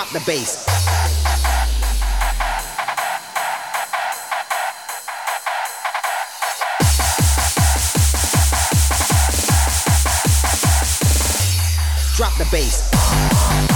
Drop the bass. Drop the bass.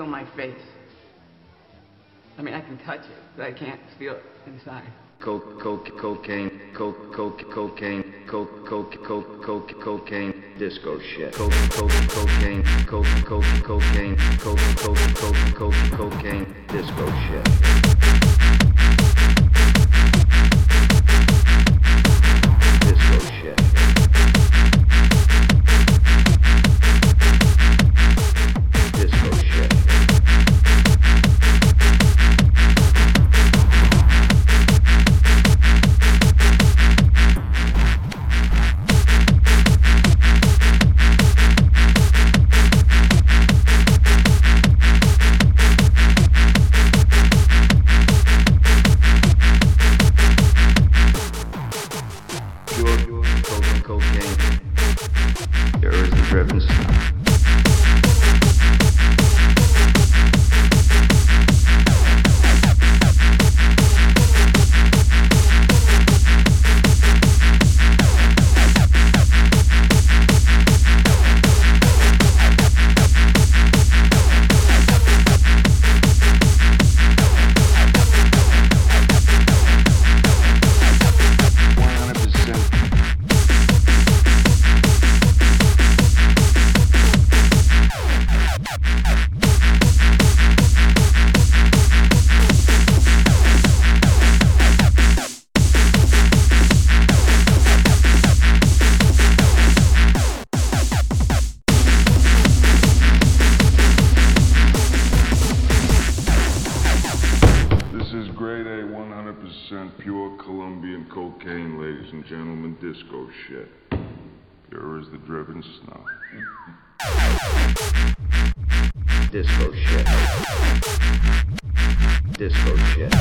Feel my face. I mean, I can touch it, but I can't feel it inside. Coke, coke, cocaine, coke, coke, cocaine, coke, coke, coke, coke, cocaine, disco shit. Coke, coke, cocaine, coke, coke, cocaine, coke, coke, coke, coke, cocaine, disco shit. Disco shit. 100% pure Colombian cocaine, ladies and gentlemen, disco shit. Pure as the driven snow. Disco shit. Disco shit.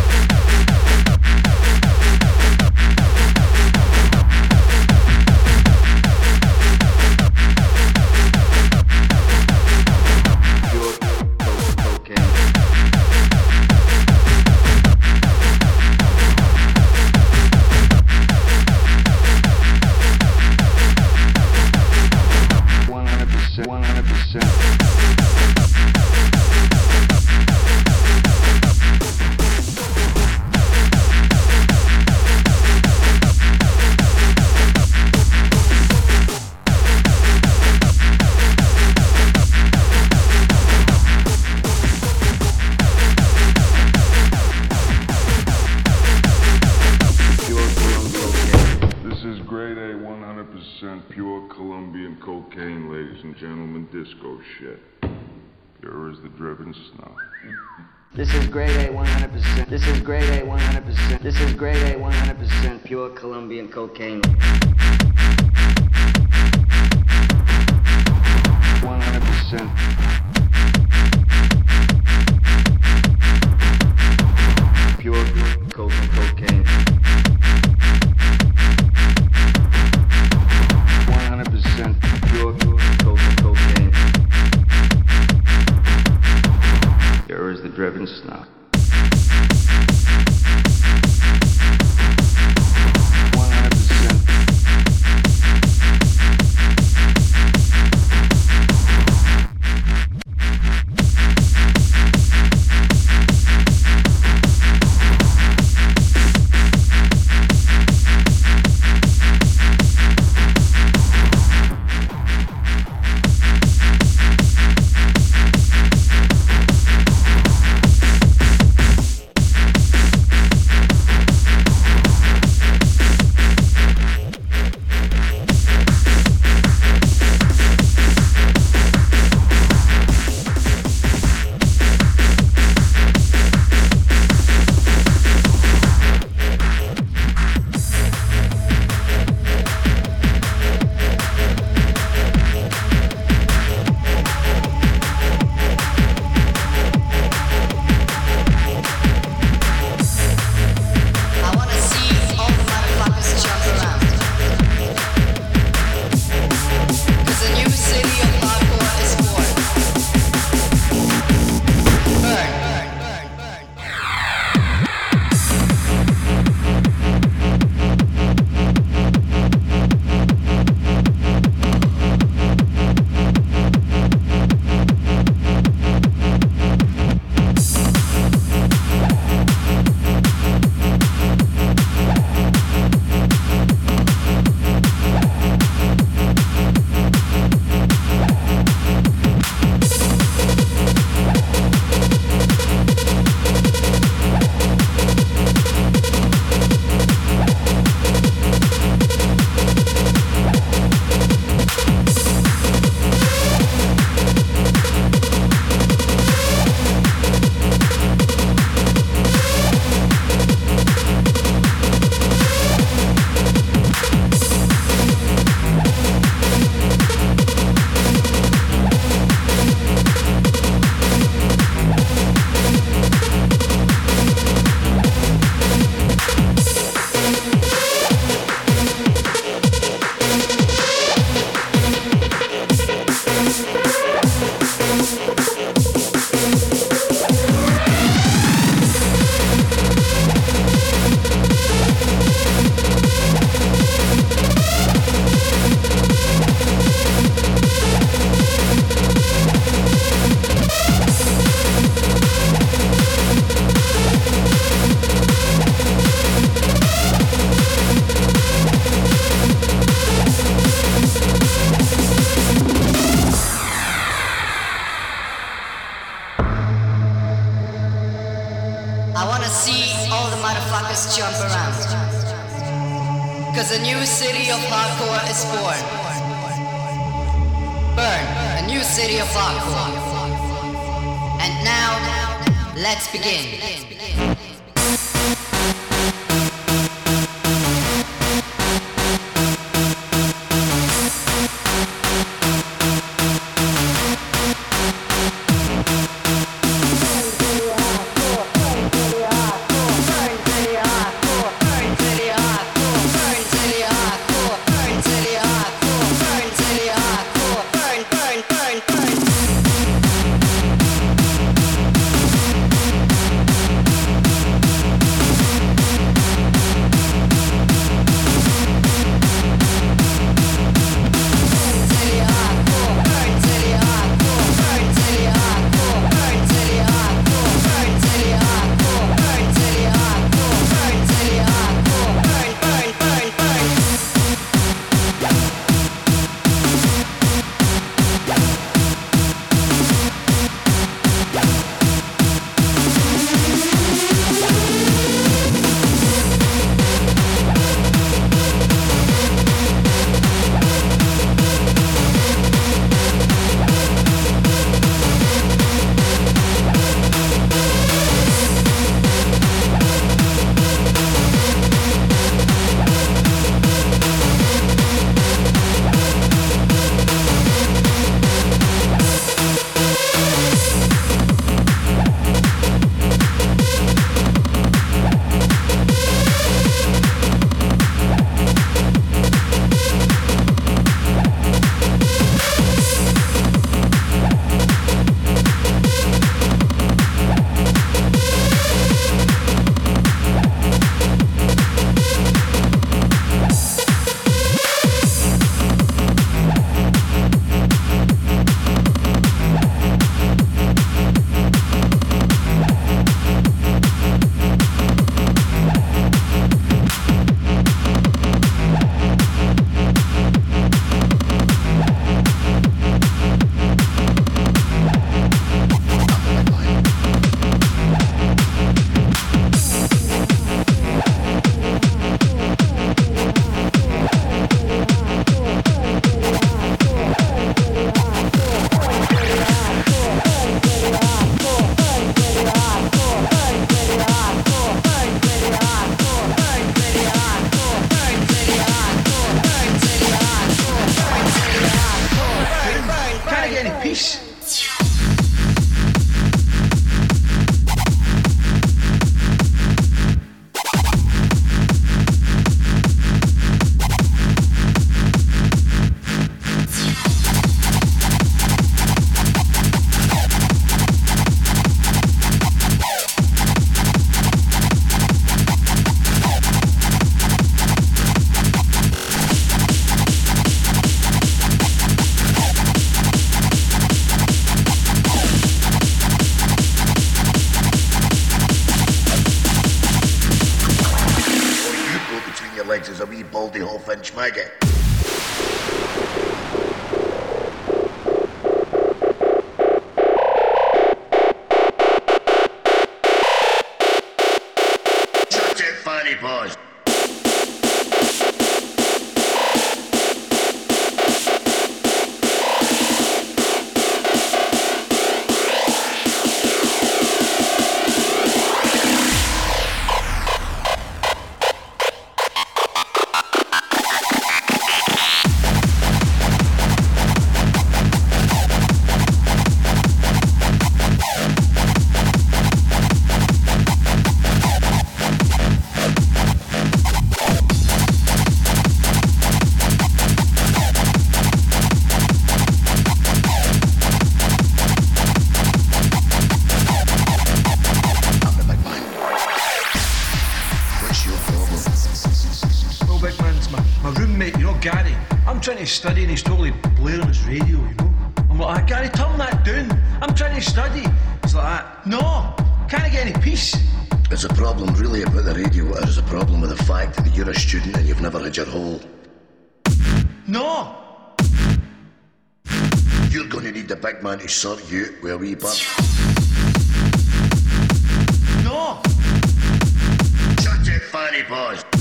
Study and he's totally blaring his radio, you know. I'm like, ah, Gary, turn that down. I'm trying to study. He's like that. No, can't I get any peace? Is a problem really about the radio or is a problem with the fact that you're a student and you've never had your whole? No. You're going to need the big man to sort you out with a wee bit. No. big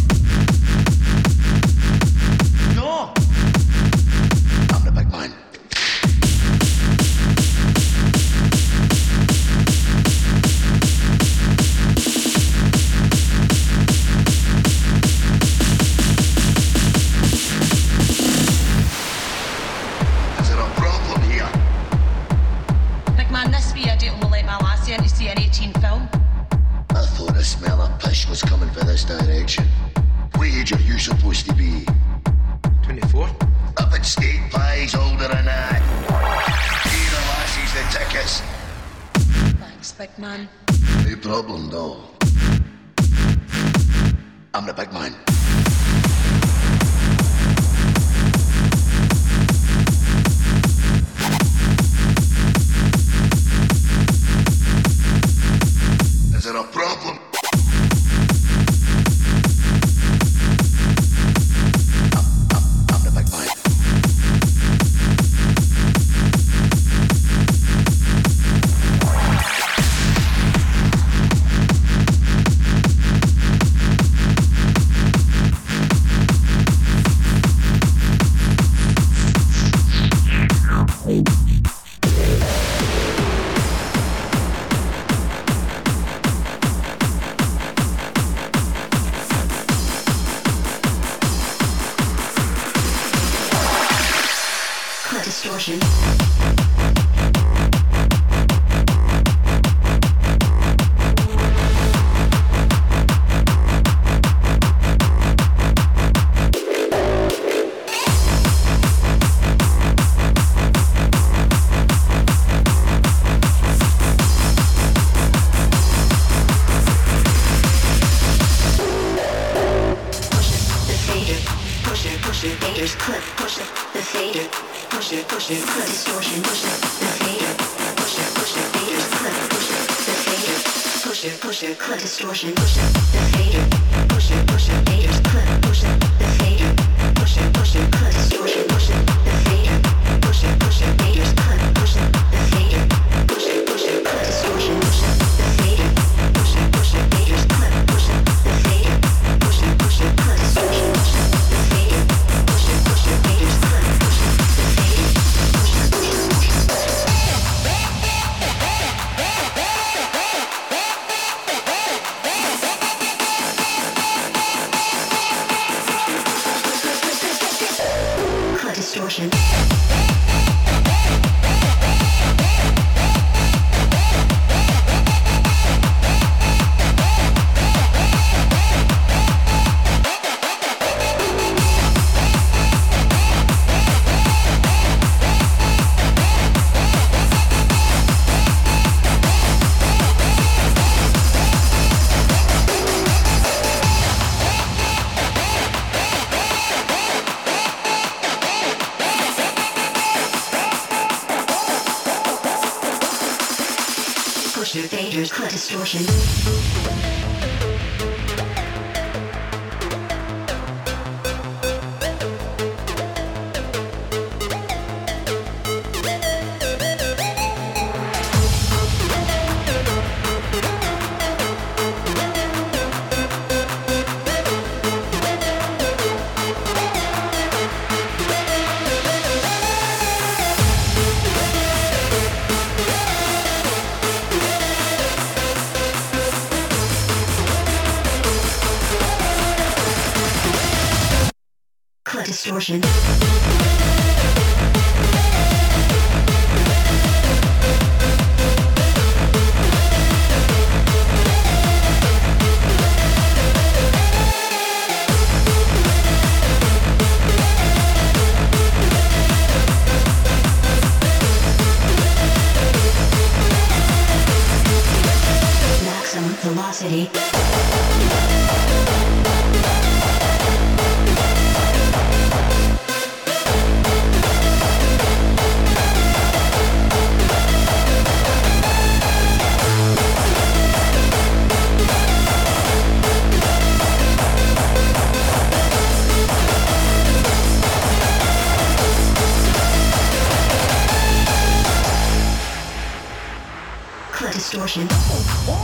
man. No problem, though. I'm the big Cut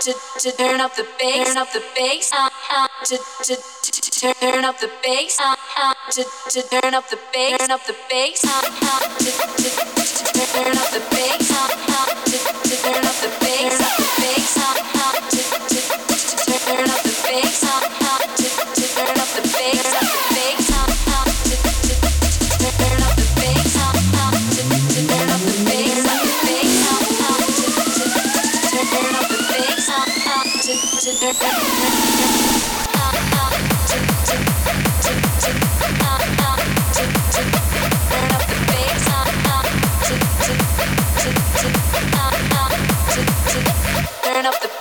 to, to turn up the bass, turn up the bass, uh, uh, to, to, to, to turn up the bass, uh, uh, to, to turn up the bass, turn up the bass, uh, uh, to, to, turn up the bass, uh, uh, to, to turn up the bass, turn up the bass, uh, uh, to, to, turn up the bass, uh, uh, Burn up the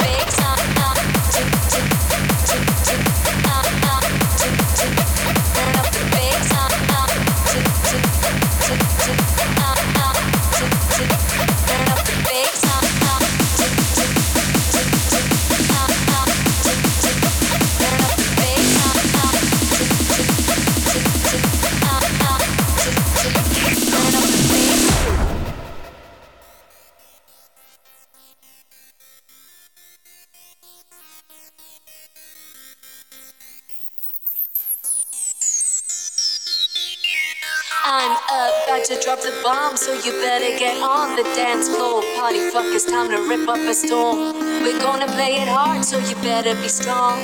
you better get on the dance floor. Party fuckers, time to rip up a storm. We're gonna play it hard, so you better be strong.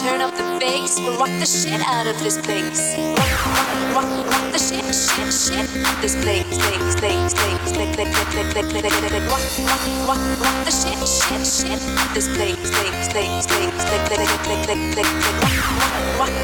Turn up the bass, we'll rock the shit out of this place. Rock, rock, rock, the shit, shit, shit. This place, place, place, place, click, click, click, click, click, click. Rock, rock, rock, rock the shit, shit, shit. This place, place, place, place, click, click, click. Rock, rock, rock,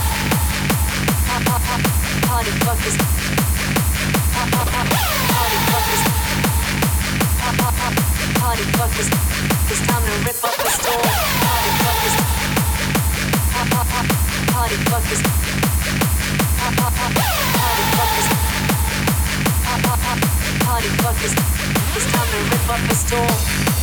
It's time to rip up the store.